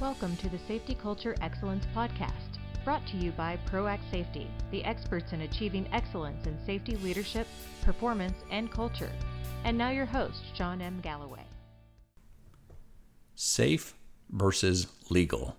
Welcome to the Safety Culture Excellence Podcast, brought to you by ProAct Safety, the experts in achieving excellence in safety leadership, performance, and culture. And now your host, Shawn M. Galloway. Safe versus legal.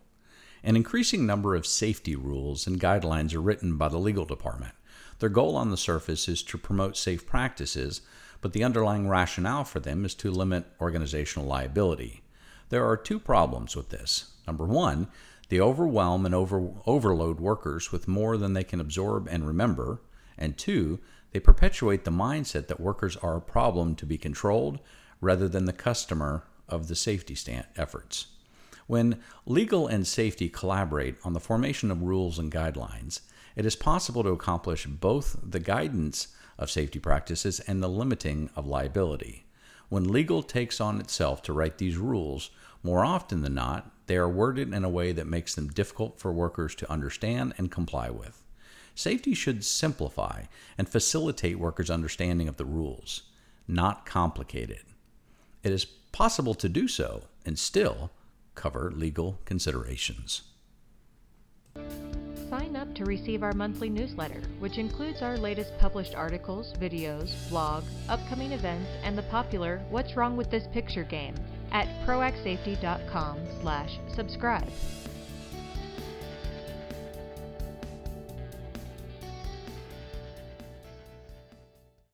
An increasing number of safety rules and guidelines are written by the legal department. Their goal on the surface is to promote safe practices, but the underlying rationale for them is to limit organizational liability. There are two problems with this. Number one, they overwhelm and over, overload workers with more than they can absorb and remember. And two, they perpetuate the mindset that workers are a problem to be controlled rather than the customer of the safety stand efforts. When legal and safety collaborate on the formation of rules and guidelines, it is possible to accomplish both the guidance of safety practices and the limiting of liability. When legal takes on itself to write these rules, more often than not, they are worded in a way that makes them difficult for workers to understand and comply with. Safety should simplify and facilitate workers' understanding of the rules, not complicate it. It is possible to do so and still cover legal considerations. To receive our monthly newsletter, which includes our latest published articles, videos, blog, upcoming events, and the popular What's Wrong with This Picture game at proactsafety.com slash subscribe.